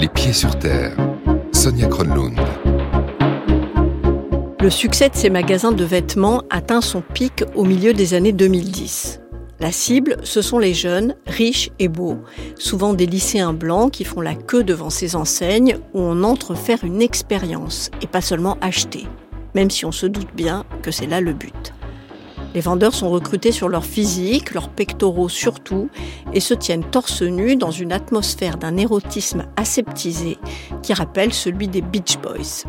Les pieds sur terre. Sonia Kronlund. Le succès de ces magasins de vêtements atteint son pic au milieu des années 2010. La cible, ce sont les jeunes, riches et beaux, souvent des lycéens blancs qui font la queue devant ces enseignes où on entre faire une expérience et pas seulement acheter, même si on se doute bien que c'est là le but. Les vendeurs sont recrutés sur leur physique, leurs pectoraux surtout, et se tiennent torse nu dans une atmosphère d'un érotisme aseptisé qui rappelle celui des Beach Boys.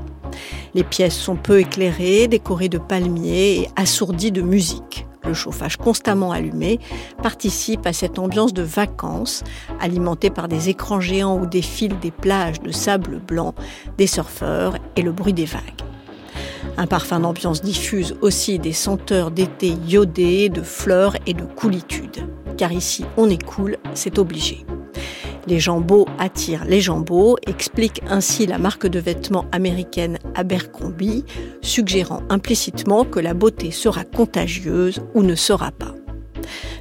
Les pièces sont peu éclairées, décorées de palmiers et assourdies de musique. Le chauffage constamment allumé participe à cette ambiance de vacances, alimentée par des écrans géants où défilent des plages de sable blanc, des surfeurs et le bruit des vagues. Un parfum d'ambiance diffuse aussi des senteurs d'été iodées, de fleurs et de coolitude. Car ici, on est cool, c'est obligé. Les beaux attirent les beaux, explique ainsi la marque de vêtements américaine Abercrombie, suggérant implicitement que la beauté sera contagieuse ou ne sera pas.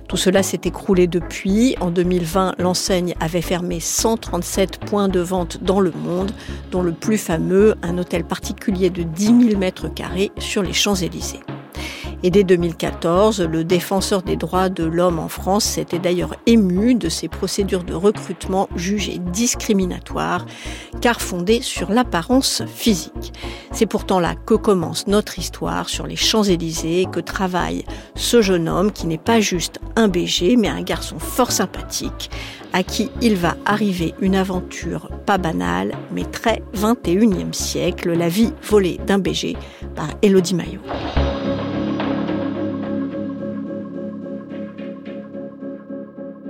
Tout cela s'est écroulé depuis. En 2020, l'enseigne avait fermé 137 points de vente dans le monde, dont le plus fameux, un hôtel particulier de 10 000 mètres carrés sur les Champs-Élysées. Et dès 2014, le défenseur des droits de l'homme en France s'était d'ailleurs ému de ces procédures de recrutement jugées discriminatoires, car fondées sur l'apparence physique. C'est pourtant là que commence notre histoire sur les Champs-Élysées, que travaille ce jeune homme qui n'est pas juste un BG, mais un garçon fort sympathique, à qui il va arriver une aventure pas banale, mais très 21e siècle, la vie volée d'un BG par Elodie Maillot.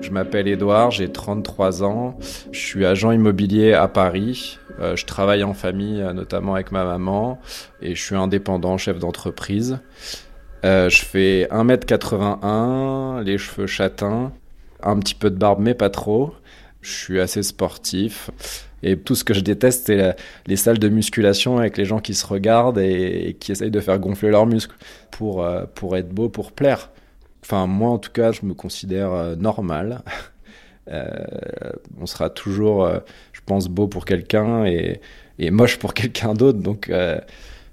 Je m'appelle Edouard, j'ai 33 ans, je suis agent immobilier à Paris. Euh, je travaille en famille, euh, notamment avec ma maman, et je suis indépendant, chef d'entreprise. Euh, je fais 1m81, les cheveux châtains, un petit peu de barbe, mais pas trop. Je suis assez sportif. Et tout ce que je déteste, c'est les salles de musculation avec les gens qui se regardent et, qui essayent de faire gonfler leurs muscles pour, pour être beau, pour plaire. Enfin, moi, en tout cas, je me considère euh, normal. Euh, on sera toujours, euh, je pense, beau pour quelqu'un et, moche pour quelqu'un d'autre. Donc,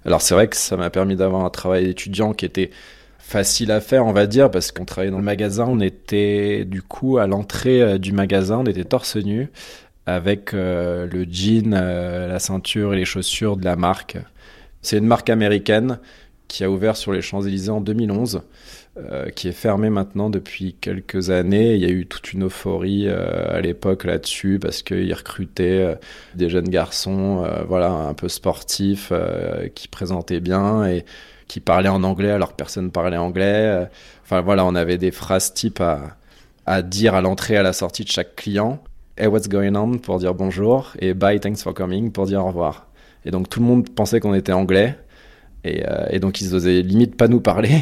alors c'est vrai que ça m'a permis d'avoir un travail d'étudiant qui était facile à faire, on va dire, parce qu'on travaillait dans le magasin. On était du coup à l'entrée du magasin, on était torse nu avec le jean, la ceinture et les chaussures de la marque. C'est une marque américaine qui a ouvert sur les Champs-Élysées en 2011. Euh, qui est fermé maintenant depuis quelques années. Il y a eu toute une euphorie euh, à l'époque là-dessus parce qu'ils recrutaient euh, des jeunes garçons, voilà, un peu sportifs, qui présentaient bien et qui parlaient en anglais alors que personne parlait anglais. Enfin voilà, on avait des phrases types à, à dire à l'entrée, à la sortie de chaque client. Hey, what's going on? pour dire bonjour et bye, thanks for coming pour dire au revoir. Et donc tout le monde pensait qu'on était anglais. Et, et donc ils osaient limite pas nous parler.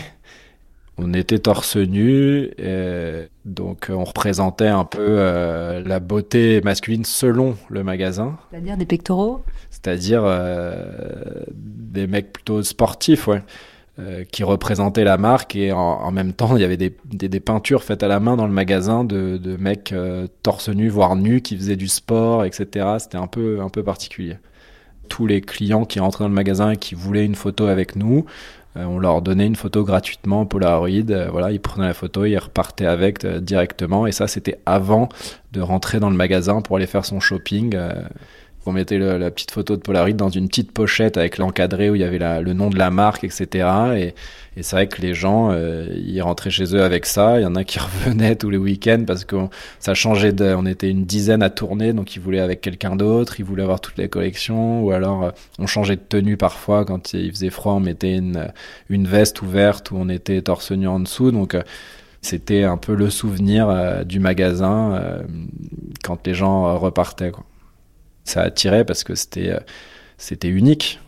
On était torse nu, et donc on représentait un peu euh, la beauté masculine selon le magasin. C'est-à-dire des pectoraux? C'est-à-dire euh, des mecs plutôt sportifs, ouais. Euh, qui représentaient la marque et en, même temps il y avait des, des, peintures faites à la main dans le magasin de, de mecs torse nu voire nus qui faisaient du sport etc c'était un peu un peu particulier tous les clients qui rentraient dans le magasin et qui voulaient une photo avec nous euh, on leur donnait une photo gratuitement Polaroid. Euh, voilà, ils prenaient la photo, ils repartaient avec euh, directement. Et ça, c'était avant de rentrer dans le magasin pour aller faire son shopping. On mettait la petite photo de Polaroid dans une petite pochette avec l'encadré où il y avait le nom de la marque, etc. Et, c'est vrai que les gens, euh, ils rentraient chez eux avec ça. Il y en a qui revenaient tous les week-ends parce que ça changeait. De, on était une dizaine à tourner, donc ils voulaient avec quelqu'un d'autre. Ils voulaient avoir toutes les collections. Ou alors, euh, on changeait de tenue parfois quand il faisait froid. On mettait une, veste ouverte où on était torse nu en dessous. Donc euh, c'était un peu le souvenir du magasin quand les gens repartaient. Ça attirait parce que c'était c'était unique.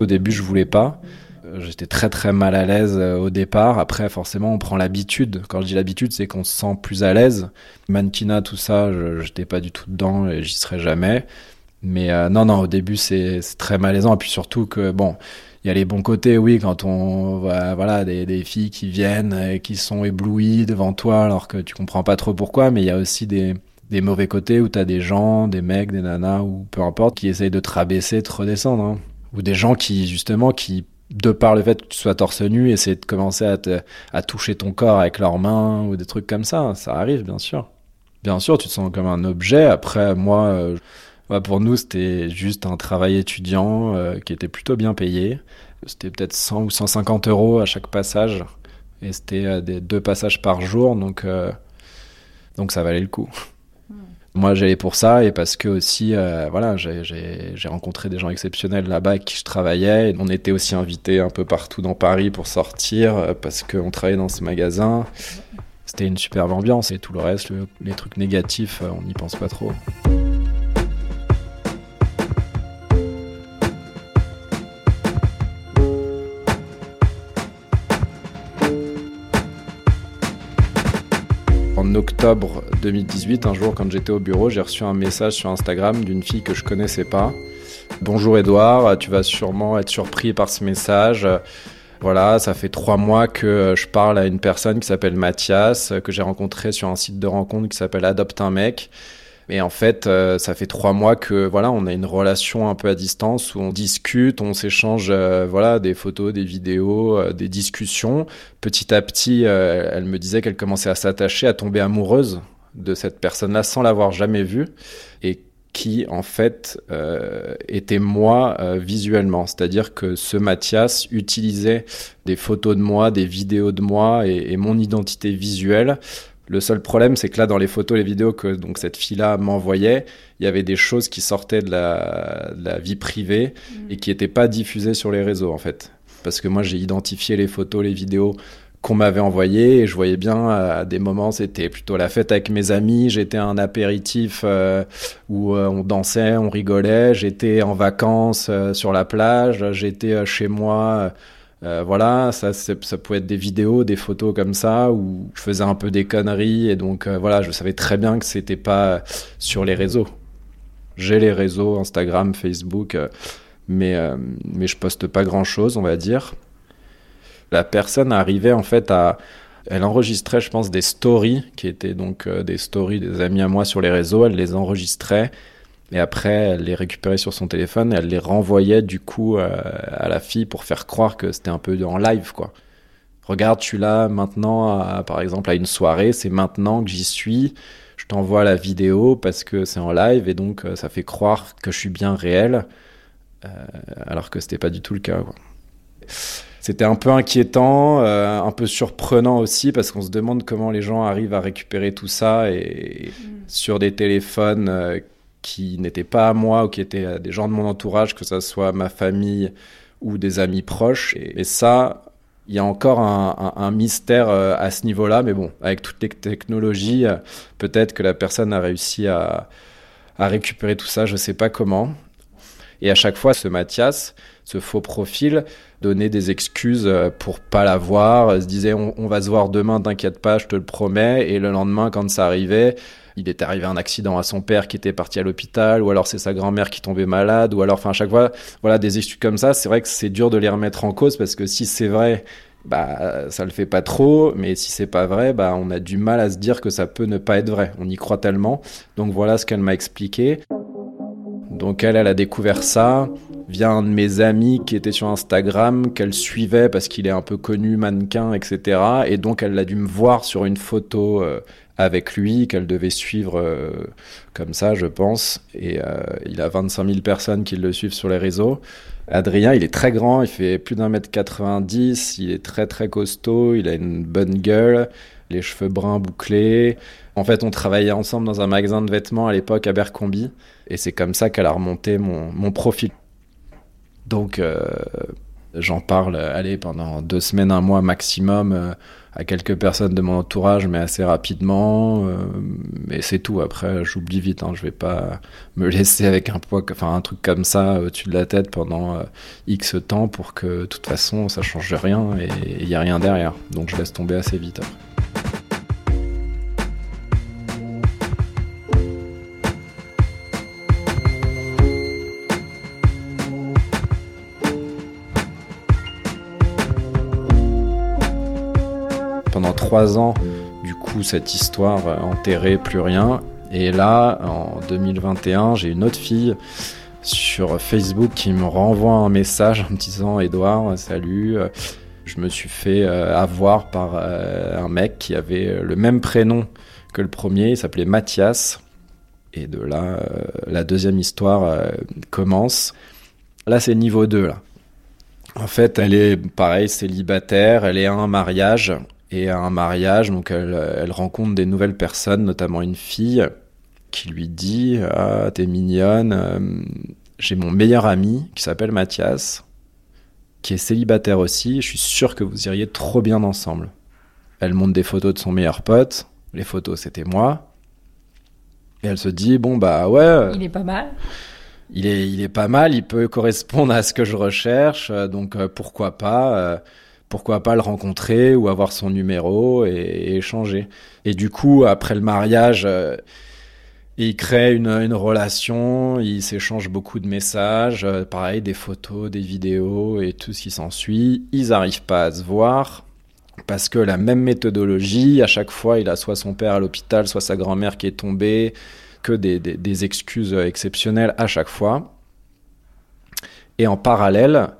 Au début, je voulais pas. Euh, j'étais très très mal à l'aise euh, au départ. Après, forcément, on prend l'habitude. Quand je dis l'habitude, c'est qu'on se sent plus à l'aise. Mannequinat, tout ça, je j'étais pas du tout dedans et j'y serais jamais. Mais euh, non, non, au début, c'est très malaisant. Et puis surtout que, bon, il y a les bons côtés, oui, quand on voit voilà, des, des filles qui viennent et qui sont éblouies devant toi alors que tu comprends pas trop pourquoi. Mais il y a aussi des, des mauvais côtés où tu as des gens, des mecs, des nanas ou peu importe, qui essayent de te rabaisser, de te redescendre. Hein ou des gens qui justement qui de par le fait que tu sois torse nu essaient de commencer à, te, à toucher ton corps avec leurs mains ou des trucs comme ça ça arrive bien sûr bien sûr tu te sens comme un objet après moi euh, pour nous c'était juste un travail étudiant euh, qui était plutôt bien payé c'était peut-être 100 ou 150 euros à chaque passage et c'était euh, des deux passages par jour donc donc ça valait le coup moi, j'allais pour ça et parce que aussi, euh, voilà, j'ai rencontré des gens exceptionnels là-bas avec qui je travaillais. on était aussi invités un peu partout dans Paris pour sortir euh, parce qu'on travaillait dans ce magasin. C'était une superbe ambiance et tout le reste, les trucs négatifs, euh, on n'y pense pas trop. En octobre 2018, un jour quand j'étais au bureau, j'ai reçu un message sur Instagram d'une fille que je connaissais pas. Bonjour Edouard, tu vas sûrement être surpris par ce message. Voilà, ça fait trois mois que je parle à une personne qui s'appelle Mathias, que j'ai rencontré sur un site de rencontre qui s'appelle Adopte un mec. Et en fait, euh, ça fait trois mois que voilà, on a une relation un peu à distance où on discute, on s'échange euh, voilà des photos, des vidéos, euh, des discussions. Petit à petit, elle me disait qu'elle commençait à s'attacher, à tomber amoureuse de cette personne-là sans l'avoir jamais vue et qui en fait était moi visuellement. C'est-à-dire que ce Mathias utilisait des photos de moi, des vidéos de moi et mon identité visuelle le seul problème, c'est que là, dans les photos, les vidéos que donc cette fille-là m'envoyait, il y avait des choses qui sortaient de la, vie privée mm. et qui n'étaient pas diffusées sur les réseaux, en fait. Parce que moi, j'ai identifié les photos, les vidéos qu'on m'avait envoyées et je voyais bien à des moments, c'était plutôt la fête avec mes amis, j'étais un apéritif euh, où euh, on dansait, on rigolait, j'étais en vacances euh, sur la plage, j'étais chez moi euh, voilà, ça, ça pouvait être des vidéos, des photos comme ça où je faisais un peu des conneries et donc euh, voilà, je savais très bien que c'était pas sur les réseaux. J'ai les réseaux Instagram, Facebook, euh, mais mais je poste pas grand chose, on va dire. La personne arrivait en fait à, elle enregistrait, je pense, des stories qui étaient donc des stories des amis à moi sur les réseaux. Elle les enregistrait et après, elle les récupérait sur son téléphone et elle les renvoyait du coup euh, à la fille pour faire croire que c'était un peu en live, quoi. Regarde, tu là maintenant, par exemple, à une soirée, c'est maintenant que j'y suis. Je t'envoie la vidéo parce que c'est en live et donc euh, ça fait croire que je suis bien réel, euh, alors que c'était pas du tout le cas. C'était un peu inquiétant, un peu surprenant aussi parce qu'on se demande comment les gens arrivent à récupérer tout ça et mm. sur des téléphones qui n'étaient pas à moi ou qui étaient des gens de mon entourage, que ce soit ma famille ou des amis proches. Et, ça, il y a encore un, mystère euh, à ce niveau-là, mais bon, avec toutes les technologies, euh, peut-être que la personne a réussi à, récupérer tout ça, je ne sais pas comment. Et à chaque fois, ce Mathias, ce faux profil, donnait des excuses euh, pour pas l'avoir, se disait on, on va se voir demain, t'inquiète pas, je te le promets. Et le lendemain, quand ça arrivait, il est arrivé un accident à son père qui était parti à l'hôpital, ou alors c'est sa grand-mère qui tombait malade, ou alors, enfin, à chaque fois, voilà, des excuses comme ça, c'est vrai que c'est dur de les remettre en cause parce que si c'est vrai, bah, ça le fait pas trop, mais si c'est pas vrai, bah, on a du mal à se dire que ça peut ne pas être vrai. On y croit tellement. Donc voilà ce qu'elle m'a expliqué. Donc elle, elle a découvert ça via un de mes amis qui était sur Instagram, qu'elle suivait parce qu'il est un peu connu, mannequin, etc. Et donc elle a dû me voir sur une photo euh, avec lui, qu'elle devait suivre euh, comme ça, je pense. Et euh, il a 25 000 personnes qui le suivent sur les réseaux. Adrien, il est très grand, il fait plus d'un mètre 90, il est très très costaud, il a une bonne gueule. les cheveux bruns bouclés. En fait, on travaillait ensemble dans un magasin de vêtements à l'époque à Bercombi. Et c'est comme ça qu'elle a remonté mon, mon profil. Donc, euh, j'en parle, allez, pendant deux semaines, un mois maximum euh, à quelques personnes de mon entourage, mais assez rapidement. Euh, mais c'est tout. Après, j'oublie vite. Hein, je vais pas me laisser avec un poids, enfin un truc comme ça au-dessus de la tête pendant euh, X temps pour que, de toute façon, ça change rien et il y a rien derrière. Donc, je laisse tomber assez vite. Trois ans, du coup, cette histoire enterrée, plus rien. Et là, en 2021, j'ai une autre fille sur Facebook qui me renvoie un message en me disant Edouard, salut. Je me suis fait euh, avoir par euh, un mec qui avait le même prénom que le premier, il s'appelait Mathias. Et de là, euh, la deuxième histoire commence. Là, c'est niveau 2. Là. En fait, elle est pareil, célibataire, elle est à un mariage et à un mariage, donc elle, rencontre des nouvelles personnes, notamment une fille qui lui dit Ah, t'es mignonne, euh, j'ai mon meilleur ami qui s'appelle Mathias, qui est célibataire aussi, je suis sûr que vous iriez trop bien ensemble. Elle montre des photos de son meilleur pote, les photos c'était moi, et elle se dit Bon, bah ouais. Il est pas mal. Il est, il est pas mal, il peut correspondre à ce que je recherche, donc euh, pourquoi pas euh, pourquoi pas le rencontrer ou avoir son numéro et, échanger. Et du coup, après le mariage, euh, ils créent une, relation, ils s'échangent beaucoup de messages, euh, pareil, des photos, des vidéos et tout ce qui s'ensuit. Ils n'arrivent pas à se voir parce que la même méthodologie, à chaque fois, il a soit son père à l'hôpital, soit sa grand-mère qui est tombée, que des excuses exceptionnelles à chaque fois. Et en parallèle,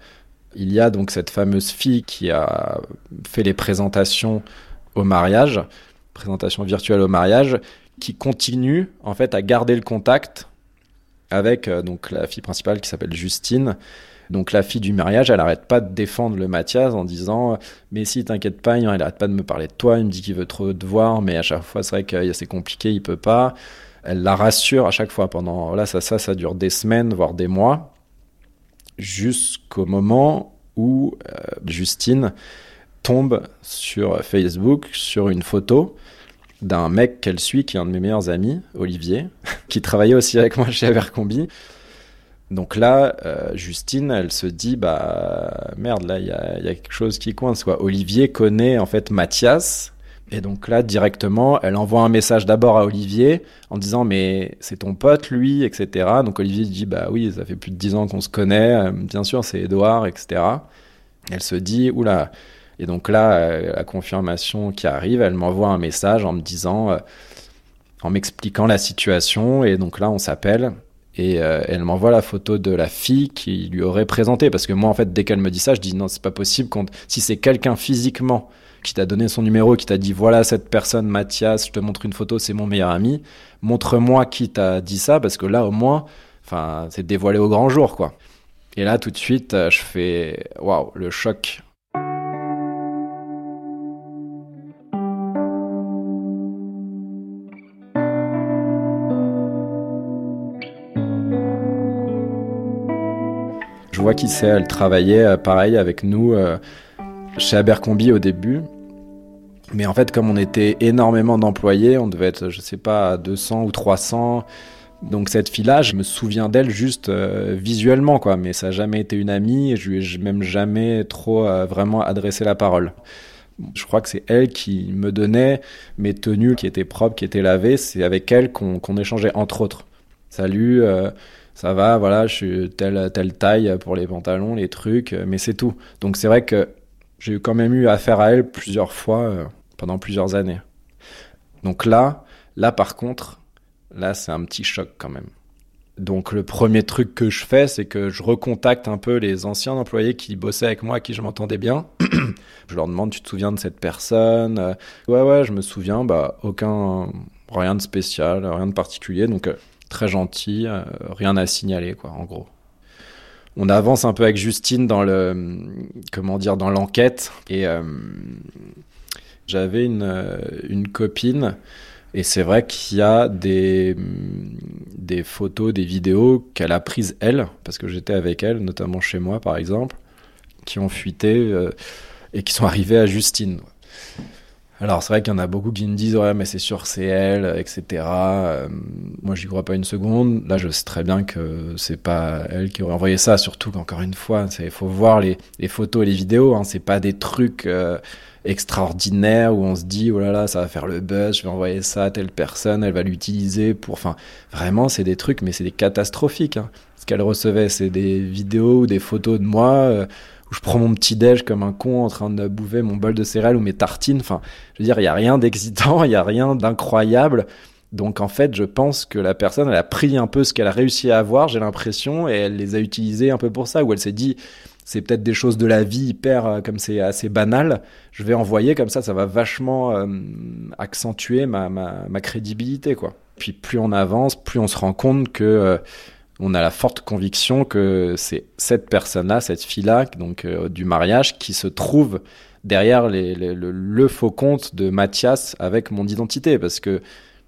il y a donc cette fameuse fille qui a fait les présentations au mariage, présentation virtuelle au mariage, qui continue en fait à garder le contact avec euh, la fille principale qui s'appelle Justine. Donc la fille du mariage, elle arrête pas de défendre le Mathias en disant mais si t'inquiète pas, il arrête pas de me parler de toi, il me dit qu'il veut trop te voir, mais à chaque fois c'est vrai que c'est compliqué, il peut pas. Elle la rassure à chaque fois pendant là ça ça ça dure des semaines voire des mois jusqu'au moment où euh, Justine tombe sur Facebook sur une photo d'un mec qu'elle suit, qui est un de mes meilleurs amis, Olivier, qui travaillait aussi avec moi chez Abercrombie. Donc là, euh, Justine, elle se dit, bah merde, là, il y a, quelque chose qui coince. Olivier connaît en fait Mathias, et donc là, directement, elle envoie un message d'abord à Olivier en disant mais c'est ton pote lui, etc. Donc Olivier dit bah oui, ça fait plus de dix ans qu'on se connaît, euh, bien sûr c'est Edouard, etc. Elle se dit oula. Et donc là, euh, la confirmation qui arrive, elle m'envoie un message en me disant, euh, en m'expliquant la situation. Et donc là, on s'appelle. Et elle m'envoie la photo de la fille qui lui aurait présenté. Parce que moi, en fait, dès qu'elle me dit ça, je dis non, c'est pas possible. Si c'est quelqu'un physiquement qui t'a donné son numéro, qui t'a dit voilà cette personne, Mathias, je te montre une photo, c'est mon meilleur ami. Montre-moi qui t'a dit ça, parce que là au moins, c'est dévoilé au grand jour, quoi. Et là, tout de suite, euh, je fais waouh, le choc. Qui c'est, elle travaillait euh, pareil avec nous. Euh, chez Abercrombie au début. Mais en fait, comme on était énormément d'employés, on devait être, je sais pas, 200 ou 300. Donc cette fille-là, je me souviens d'elle juste euh, visuellement, quoi. Mais ça n'a jamais été une amie et je lui ai même jamais trop vraiment adressé la parole. Je crois que c'est elle qui me donnait mes tenues qui étaient propres, qui étaient lavées. C'est avec elle qu'on échangeait entre autres. Salut, ça va, voilà, je suis telle, telle taille pour les pantalons, les trucs, mais c'est tout. Donc c'est vrai que j'ai quand même eu affaire à elle plusieurs fois euh, pendant plusieurs années. Donc là, là par contre, là c'est un petit choc quand même. Donc le premier truc que je fais, c'est que je recontacte un peu les anciens employés qui bossaient avec moi, à qui je m'entendais bien. je leur demande, tu te souviens de cette personne euh, Ouais, ouais, je me souviens. Bah, aucun, rien de spécial, rien de particulier. Donc euh, très gentil, rien à signaler, quoi, en gros. On avance un peu avec Justine dans le comment dire dans l'enquête. Et euh, J'avais une, euh, une copine. Et c'est vrai qu'il y a des, des photos, des vidéos qu'elle a prises elle, parce que j'étais avec elle, notamment chez moi par exemple, qui ont fuité euh, et qui sont arrivées à Justine. Alors c'est vrai qu'il y en a beaucoup qui me disent ouais mais c'est sûr c'est elle, etc. Euh, moi j'y crois pas une seconde. Là je sais très bien que c'est pas elle qui aurait envoyé ça. Surtout qu'encore une fois, il faut voir les, les, photos et les vidéos. Hein, c'est pas des trucs euh, extraordinaires où on se dit oh là là ça va faire le buzz, je vais envoyer ça à telle personne, elle va l'utiliser pour. Enfin vraiment c'est des trucs mais c'est des catastrophiques. Hein. Ce qu'elle recevait c'est des vidéos ou des photos de moi. Euh, où je prends mon petit déj comme un con en train de bouffer mon bol de céréales ou mes tartines. Enfin, je veux dire, il y a rien d'excitant, il y a rien d'incroyable. Donc en fait, je pense que la personne, elle a pris un peu ce qu'elle a réussi à avoir, j'ai l'impression, et elle les a utilisés un peu pour ça, où elle s'est dit, c'est peut-être des choses de la vie hyper, euh, comme c'est assez banal, je vais envoyer comme ça, ça va vachement euh, accentuer ma, ma, ma, crédibilité, quoi. Puis plus on avance, plus on se rend compte que... Euh, on a la forte conviction que c'est cette personne-là, cette fille-là, donc euh, du mariage, qui se trouve derrière le, faux compte de Mathias avec mon identité, parce que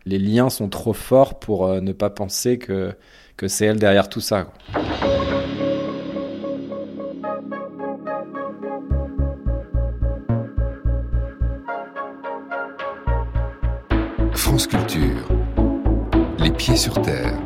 les liens sont trop forts pour euh, ne pas penser que, que c'est elle derrière tout ça. France Culture. Les pieds sur terre.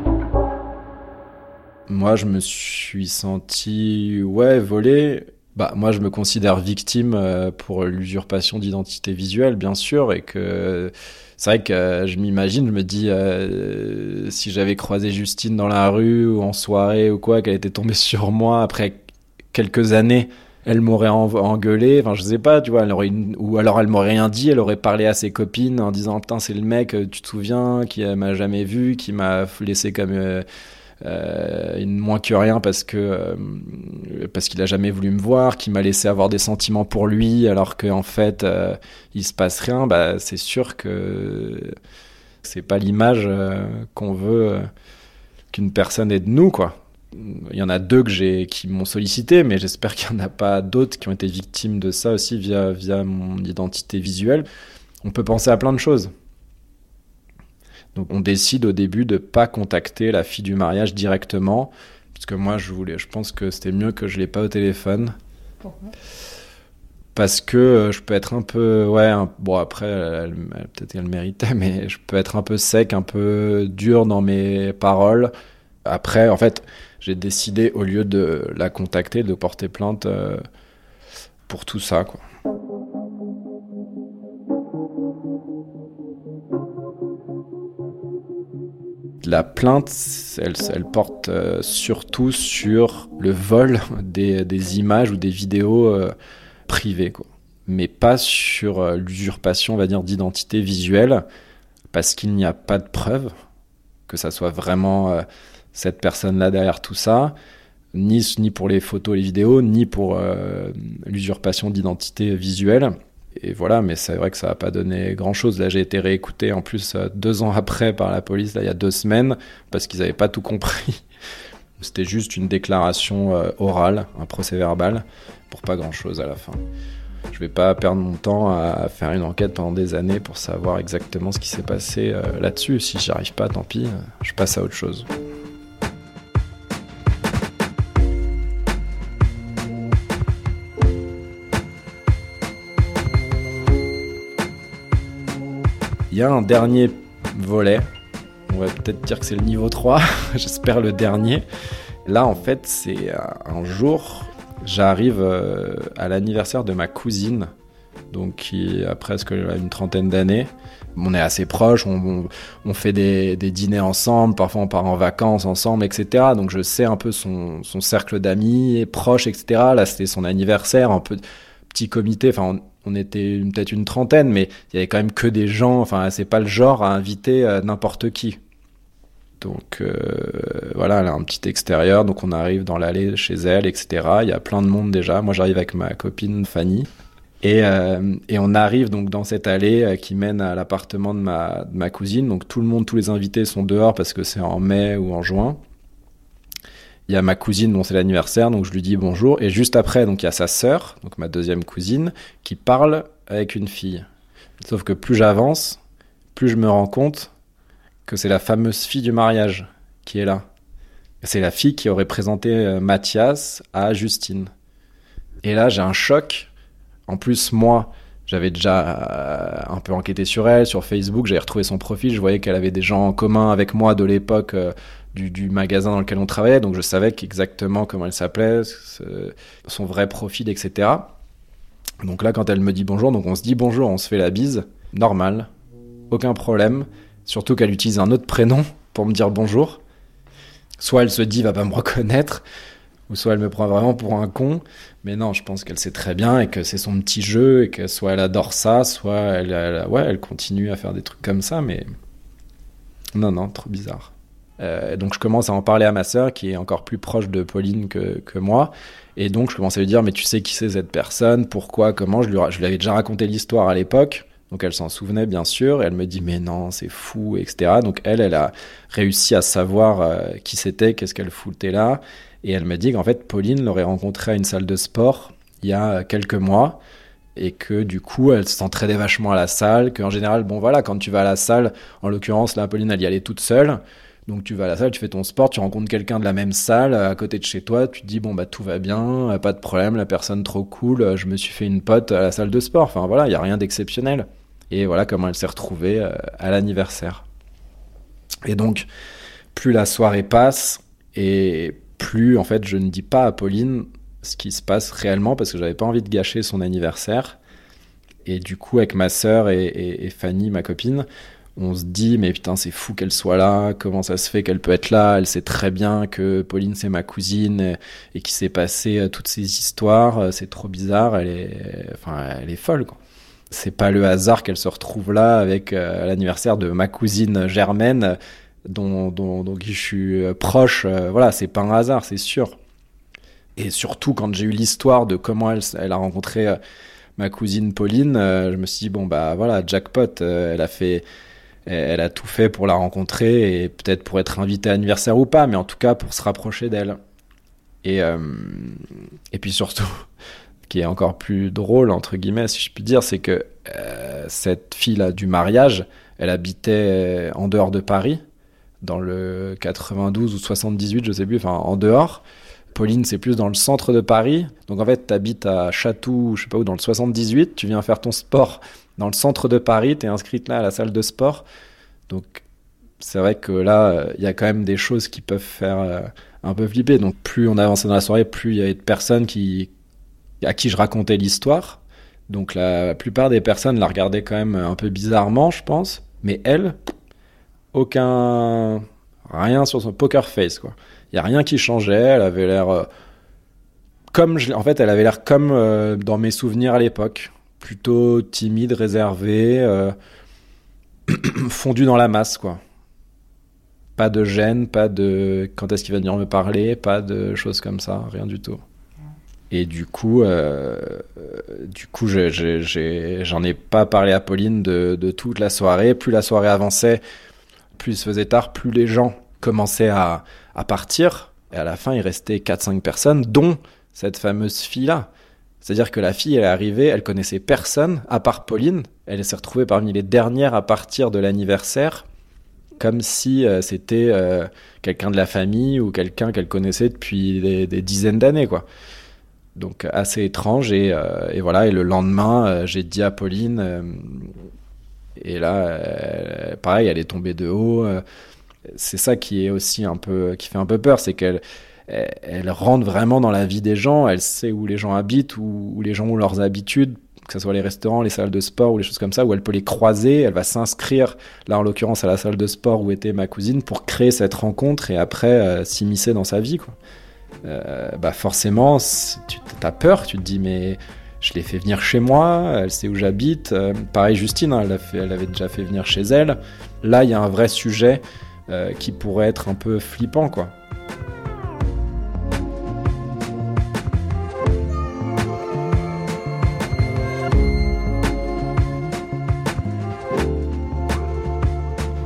Moi, je me suis senti, ouais, volé. Bah, moi, je me considère victime euh, pour l'usurpation d'identité visuelle, bien sûr, et que c'est vrai que euh, je m'imagine, je me dis, euh, si j'avais croisé Justine dans la rue ou en soirée ou quoi, qu'elle était tombée sur moi après quelques années, elle m'aurait engueulé, enfin je sais pas, tu vois, elle aurait ou alors elle m'aurait rien dit, elle aurait parlé à ses copines en disant putain c'est le mec, tu te souviens, qui m'a jamais vu, qui m'a laissé comme ne moins que rien parce que euh, parce qu'il a jamais voulu me voir, qu'il m'a laissé avoir des sentiments pour lui alors qu'en fait euh, il se passe rien, bah c'est sûr que c'est pas l'image qu'on veut qu'une personne ait de nous quoi. Il y en a deux que j'ai qui m'ont sollicité, mais j'espère qu'il n'y en a pas d'autres qui ont été victimes de ça aussi via via mon identité visuelle. On peut penser à plein de choses. Donc on décide au début de pas contacter la fille du mariage directement, parce que moi je voulais, je pense que c'était mieux que je l'ai pas au téléphone. Pourquoi? Parce que euh, je peux être un peu ouais bon après elle, peut-être qu'elle méritait mais je peux être un peu sec un peu dur dans mes paroles. Après en fait j'ai décidé au lieu de la contacter de porter plainte euh, pour tout ça quoi La plainte, elle, porte euh, surtout sur le vol des, images ou des vidéos euh, privées, quoi. mais pas sur euh, l'usurpation, on va dire, d'identité visuelle, parce qu'il n'y a pas de preuve que ça soit vraiment cette personne-là derrière tout ça, ni, ni pour les photos et les vidéos, ni pour l'usurpation d'identité visuelle et voilà, mais c'est vrai que ça n'a pas donné grand-chose. Là, j'ai été réécouté en plus euh, deux ans après par la police, là, il y a deux semaines, parce qu'ils n'avaient pas tout compris. C'était juste une déclaration euh, orale, un procès verbal, pour pas grand-chose à la fin. Je vais pas perdre mon temps à faire une enquête pendant des années pour savoir exactement ce qui s'est passé euh, là-dessus. Si j'y arrive pas, tant pis, je passe à autre chose. Il y a un dernier volet. On va peut-être dire que c'est le niveau 3. J'espère le dernier. Là, en fait, c'est un jour, j'arrive euh, à l'anniversaire de ma cousine, donc qui a presque une trentaine d'années. On est assez proches, on, fait des, dîners ensemble, parfois on part en vacances ensemble, etc. Donc je sais un peu son, cercle d'amis, proches, etc. Là, c'était son anniversaire, un peu petit comité. Enfin, était peut-être une trentaine, mais il y avait quand même que des gens. Enfin, c'est pas le genre à inviter euh, n'importe qui. Donc euh, voilà, elle a un petit extérieur, donc on arrive dans l'allée chez elle, etc. Il y a plein de monde déjà. Moi, j'arrive avec ma copine Fanny. Et, euh, et, on arrive donc dans cette allée qui mène à l'appartement de ma, de ma cousine. Donc tout le monde, tous les invités sont dehors parce que c'est en mai ou en juin il y a ma cousine dont c'est l'anniversaire, donc je lui dis bonjour. Et juste après, donc il y a sa sœur, donc ma deuxième cousine, qui parle avec une fille. Sauf que plus j'avance, plus je me rends compte que c'est la fameuse fille du mariage qui est là. C'est la fille qui aurait présenté euh, Mathias à Justine. Et là, j'ai un choc. En plus, moi, j'avais déjà euh, un peu enquêté sur elle, sur Facebook, j'avais retrouvé son profil, je voyais qu'elle avait des gens en commun avec moi de l'époque euh, du, magasin dans lequel on travaillait, donc je savais exactement comment elle s'appelait, son vrai profil, etc. Donc là, quand elle me dit bonjour, donc on se dit bonjour, on se fait la bise, normal, aucun problème, surtout qu'elle utilise un autre prénom pour me dire bonjour. Soit elle se dit va pas me reconnaître, ou soit elle me prend vraiment pour un con. Mais non, je pense qu'elle sait très bien et que c'est son petit jeu et que soit elle adore ça, soit elle, ouais, elle continue à faire des trucs comme ça. Mais non, non, trop bizarre. Euh, donc je commence à en parler à ma sœur qui est encore plus proche de Pauline que, moi. Et donc je commence à lui dire mais tu sais qui c'est cette personne, pourquoi, comment? Je lui, je lui avais déjà raconté l'histoire à l'époque. Donc elle s'en souvenait bien sûr, elle me dit mais non, c'est fou, etc. Donc elle, elle a réussi à savoir euh, qui c'était, qu'est-ce qu'elle foutait là, et elle me dit qu'en fait Pauline l'aurait rencontré à une salle de sport il y a quelques mois, et que du coup elle s'entraînait vachement à la salle, qu'en général, bon voilà, quand tu vas à la salle, en l'occurrence là, Pauline elle y allait toute seule, donc tu vas à la salle, tu fais ton sport, tu rencontres quelqu'un de la même salle à côté de chez toi, tu te dis bon bah tout va bien, pas de problème, la personne trop cool, je me suis fait une pote à la salle de sport. Enfin voilà, il y a rien d'exceptionnel. Et voilà comment elle s'est retrouvée euh, à l'anniversaire. Et donc, plus la soirée passe, et plus en fait je ne dis pas à Pauline ce qui se passe réellement parce que j'avais pas envie de gâcher son anniversaire. Et du coup, avec ma sœur et, Fanny, ma copine, on se dit mais putain c'est fou qu'elle soit là, comment ça se fait qu'elle peut être là, elle sait très bien que Pauline c'est ma cousine et, qu'il s'est passé euh, toutes ces histoires, euh, c'est trop bizarre, elle est, enfin elle est folle c'est pas le hasard qu'elle se retrouve là avec euh, l'anniversaire de ma cousine Germaine, dont, dont, dont je suis proche. Voilà, c'est pas un hasard, c'est sûr. Et surtout quand j'ai eu l'histoire de comment elle, elle a rencontré ma cousine Pauline, je me suis dit bon bah voilà jackpot, elle a fait, elle a tout fait pour la rencontrer et peut-être pour être invitée à l'anniversaire ou pas, mais en tout cas pour se rapprocher d'elle. Et et puis surtout qui est encore plus drôle, entre guillemets, si je puis dire, c'est que euh, cette fille-là du mariage, elle habitait en dehors de Paris, dans le 92 ou 78, je sais plus, enfin en dehors. Pauline, c'est plus dans le centre de Paris. Donc en fait, tu habites à Château, je sais pas où, dans le 78, tu viens faire ton sport dans le centre de Paris, tu es inscrite là à la salle de sport. Donc c'est vrai que là, il y a quand même des choses qui peuvent faire euh, un peu flipper. Donc plus on avançait dans la soirée, plus il y avait de personnes qui, à qui je racontais l'histoire. Donc la plupart des personnes la regardaient quand même un peu bizarrement, je pense. Mais elle, aucun. Rien sur son poker face, quoi. Il n'y a rien qui changeait. Elle avait l'air. Euh, comme. En fait, elle avait l'air comme euh, dans mes souvenirs à l'époque. Plutôt timide, réservée, euh, fondue dans la masse, quoi. Pas de gêne, pas de quand est-ce qu'il va venir me parler, pas de choses comme ça, rien du tout. Et du coup, coup, j'en ai, pas parlé à Pauline de, de, toute la soirée. Plus la soirée avançait, plus il se faisait tard, plus les gens commençaient à, à partir. Et à la fin, il restait 4-5 personnes, dont cette fameuse fille-là. C'est-à-dire que la fille, elle est arrivée, elle connaissait personne, à part Pauline. Elle s'est retrouvée parmi les dernières à partir de l'anniversaire, comme si euh, c'était euh, quelqu'un de la famille ou quelqu'un qu'elle connaissait depuis des, dizaines d'années, quoi donc assez étrange et, euh, et, voilà et le lendemain j'ai dit à Pauline et là pareil elle est tombée de haut c'est ça qui est aussi un peu qui fait un peu peur c'est qu'elle elle, rentre vraiment dans la vie des gens elle sait où les gens habitent où, les gens ont leurs habitudes que ce soit les restaurants, les salles de sport ou les choses comme ça, où elle peut les croiser, elle va s'inscrire, là en l'occurrence à la salle de sport où était ma cousine, pour créer cette rencontre et après s'immiscer dans sa vie. Quoi. Euh, bah forcément, tu as peur, tu te dis mais je l'ai fait venir chez moi, elle sait où j'habite. Euh, pareil, Justine, hein, elle, avait déjà fait venir chez elle. Là, il y a un vrai sujet euh, qui pourrait être un peu flippant, quoi.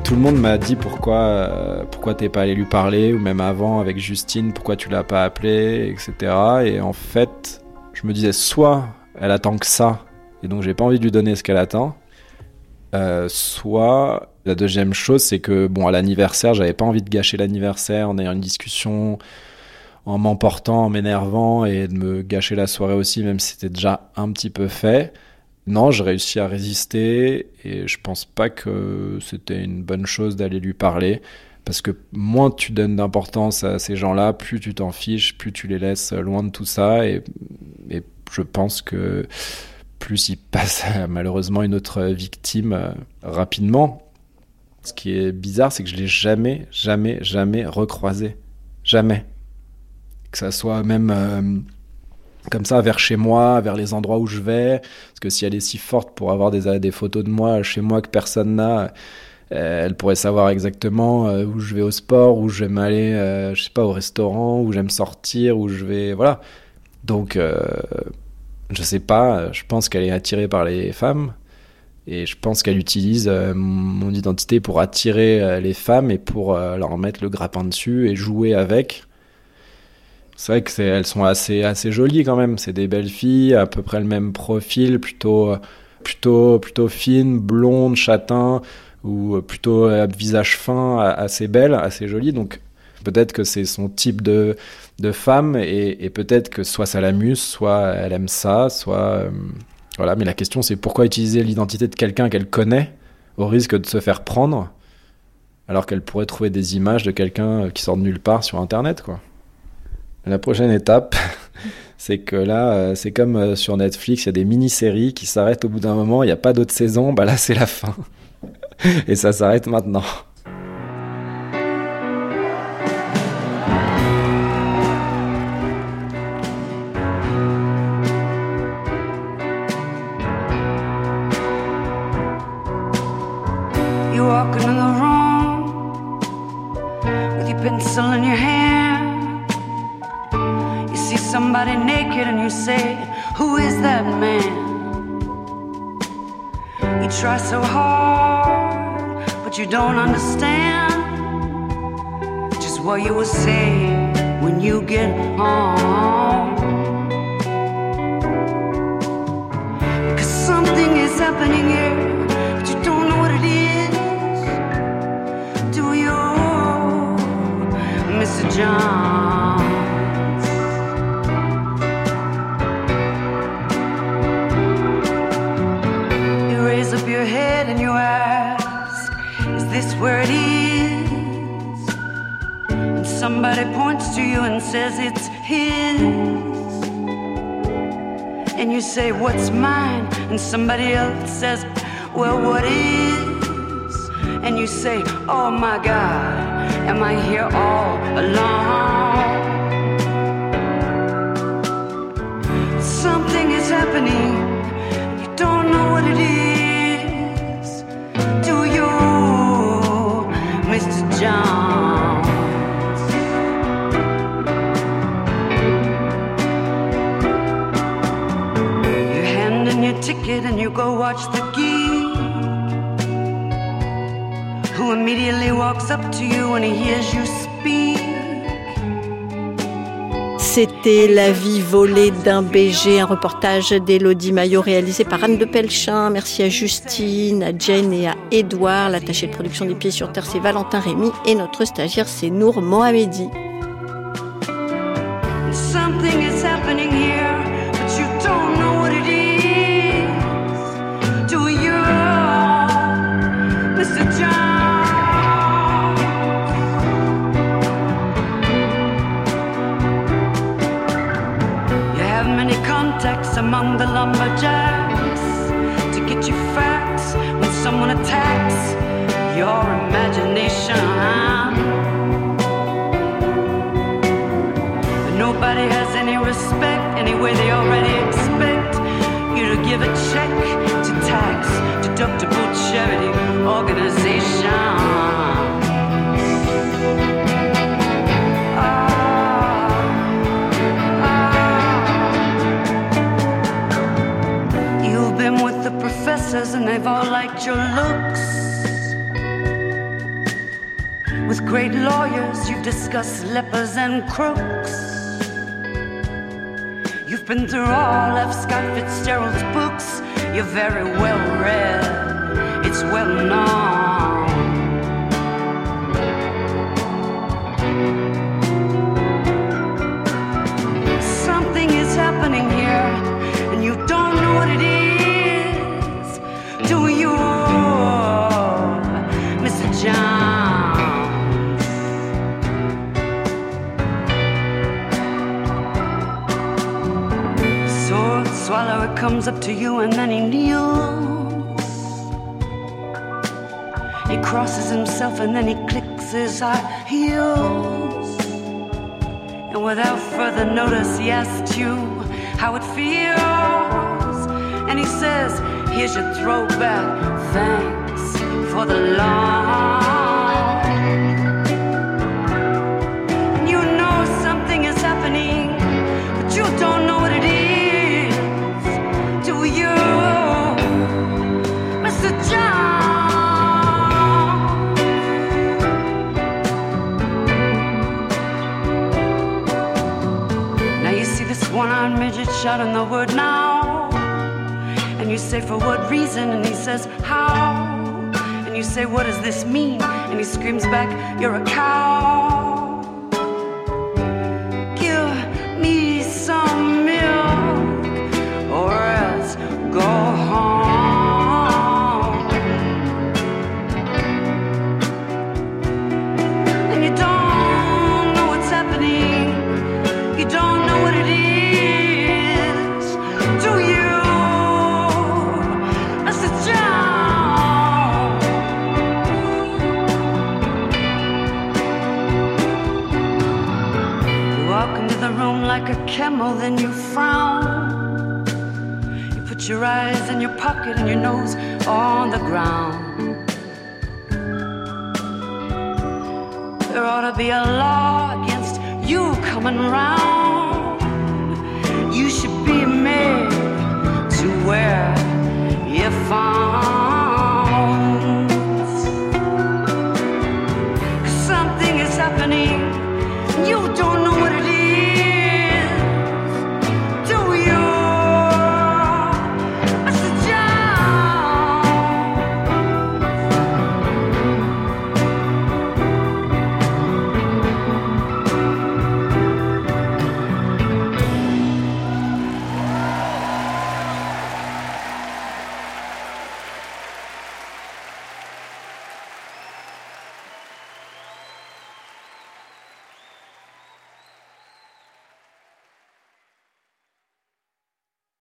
tout le monde m'a dit pourquoi, euh, pourquoi t'es pas allé lui parler, ou même avant avec Justine, pourquoi tu l'as pas appelé, etc. Et en fait, je me disais soit elle attend que ça, et donc j'ai pas envie de lui donner ce qu'elle attend, Euh, soit la deuxième chose, c'est que bon à l'anniversaire, j'avais pas envie de gâcher l'anniversaire en ayant une discussion, en m'emportant, en m'énervant et de me gâcher la soirée aussi, même si c'était déjà un petit peu fait. Non, j'ai réussi à résister et je pense pas que c'était une bonne chose d'aller lui parler. Parce que moins tu donnes d'importance à ces gens-là, plus tu t'en fiches, plus tu les laisses loin de tout ça. Et, et je pense que plus il passe malheureusement une autre victime euh, rapidement. Ce qui est bizarre, c'est que je l'ai jamais, jamais, jamais recroisé. Jamais. Que ça soit même euh, comme ça vers chez moi, vers les endroits où je vais. Parce que si elle est si forte pour avoir des, des photos de moi chez moi que personne n'a, euh, elle pourrait savoir exactement où je vais au sport, où je vais m'aller, je sais pas, au restaurant, où j'aime sortir, où je vais, voilà. Donc, je sais pas, je pense qu'elle est attirée par les femmes. Et je pense qu'elle utilise euh, mon identité pour attirer euh, les femmes et pour euh, leur mettre le grappin dessus et jouer avec. C'est vrai qu'elles sont assez, assez jolies quand même. C'est des belles filles, à peu près le même profil, plutôt, plutôt, plutôt fines, blondes, châtains, ou plutôt visage fin, assez belle, assez jolie. Donc peut-être que c'est son type de, de femme et, peut-être que soit ça l'amuse, soit elle aime ça, soit euh, voilà. Mais la question c'est pourquoi utiliser l'identité de quelqu'un qu'elle connaît au risque de se faire prendre, alors qu'elle pourrait trouver des images de quelqu'un euh, qui sort de nulle part sur Internet, quoi. La prochaine étape, c'est que là, euh, c'est comme sur Netflix, il y a des mini-séries qui s'arrêtent au bout d'un moment, il n'y a pas d'autre saison, bah là c'est la fin. Et ça s'arrête maintenant. Somebody points to you and says it's his. And you say, What's mine? And somebody else says, Well, what is? And you say, Oh my God, am I here all alone? Something is happening, you don't know what it is. Do you, Mr. John? And you go watch the geek who immediately walks up to you when he hears you speak. C'était La vie volée d'un BG, un reportage d'Elodie Maillot réalisé par Anne de Pelchin. Merci à Justine, à Jane et à Edouard. L'attaché de production des Pieds sur Terre, c'est Valentin Rémy. Et notre stagiaire, c'est Nour Mohamedi. Something is happening here. The lumberjacks to get you facts when someone attacks your imagination. Nobody has any respect anyway, they already expect you to give a check to tax deductible charity organization. And they've all liked your looks. With great lawyers, you've discussed lepers and crooks. You've been through all of Scott Fitzgerald's books. You're very well read. It's well known. Comes up to you and then he kneels. He crosses himself and then he clicks his heels. And without further notice, he asks you how it feels. And he says, Here's your throwback. Thanks for the long. For what reason? And he says, how? And you say, what does this mean? And he screams back, you're a cow. Frown. You put your eyes in your pocket and your nose on the ground. There ought to be a law against you coming round. You should be made to wear your phones.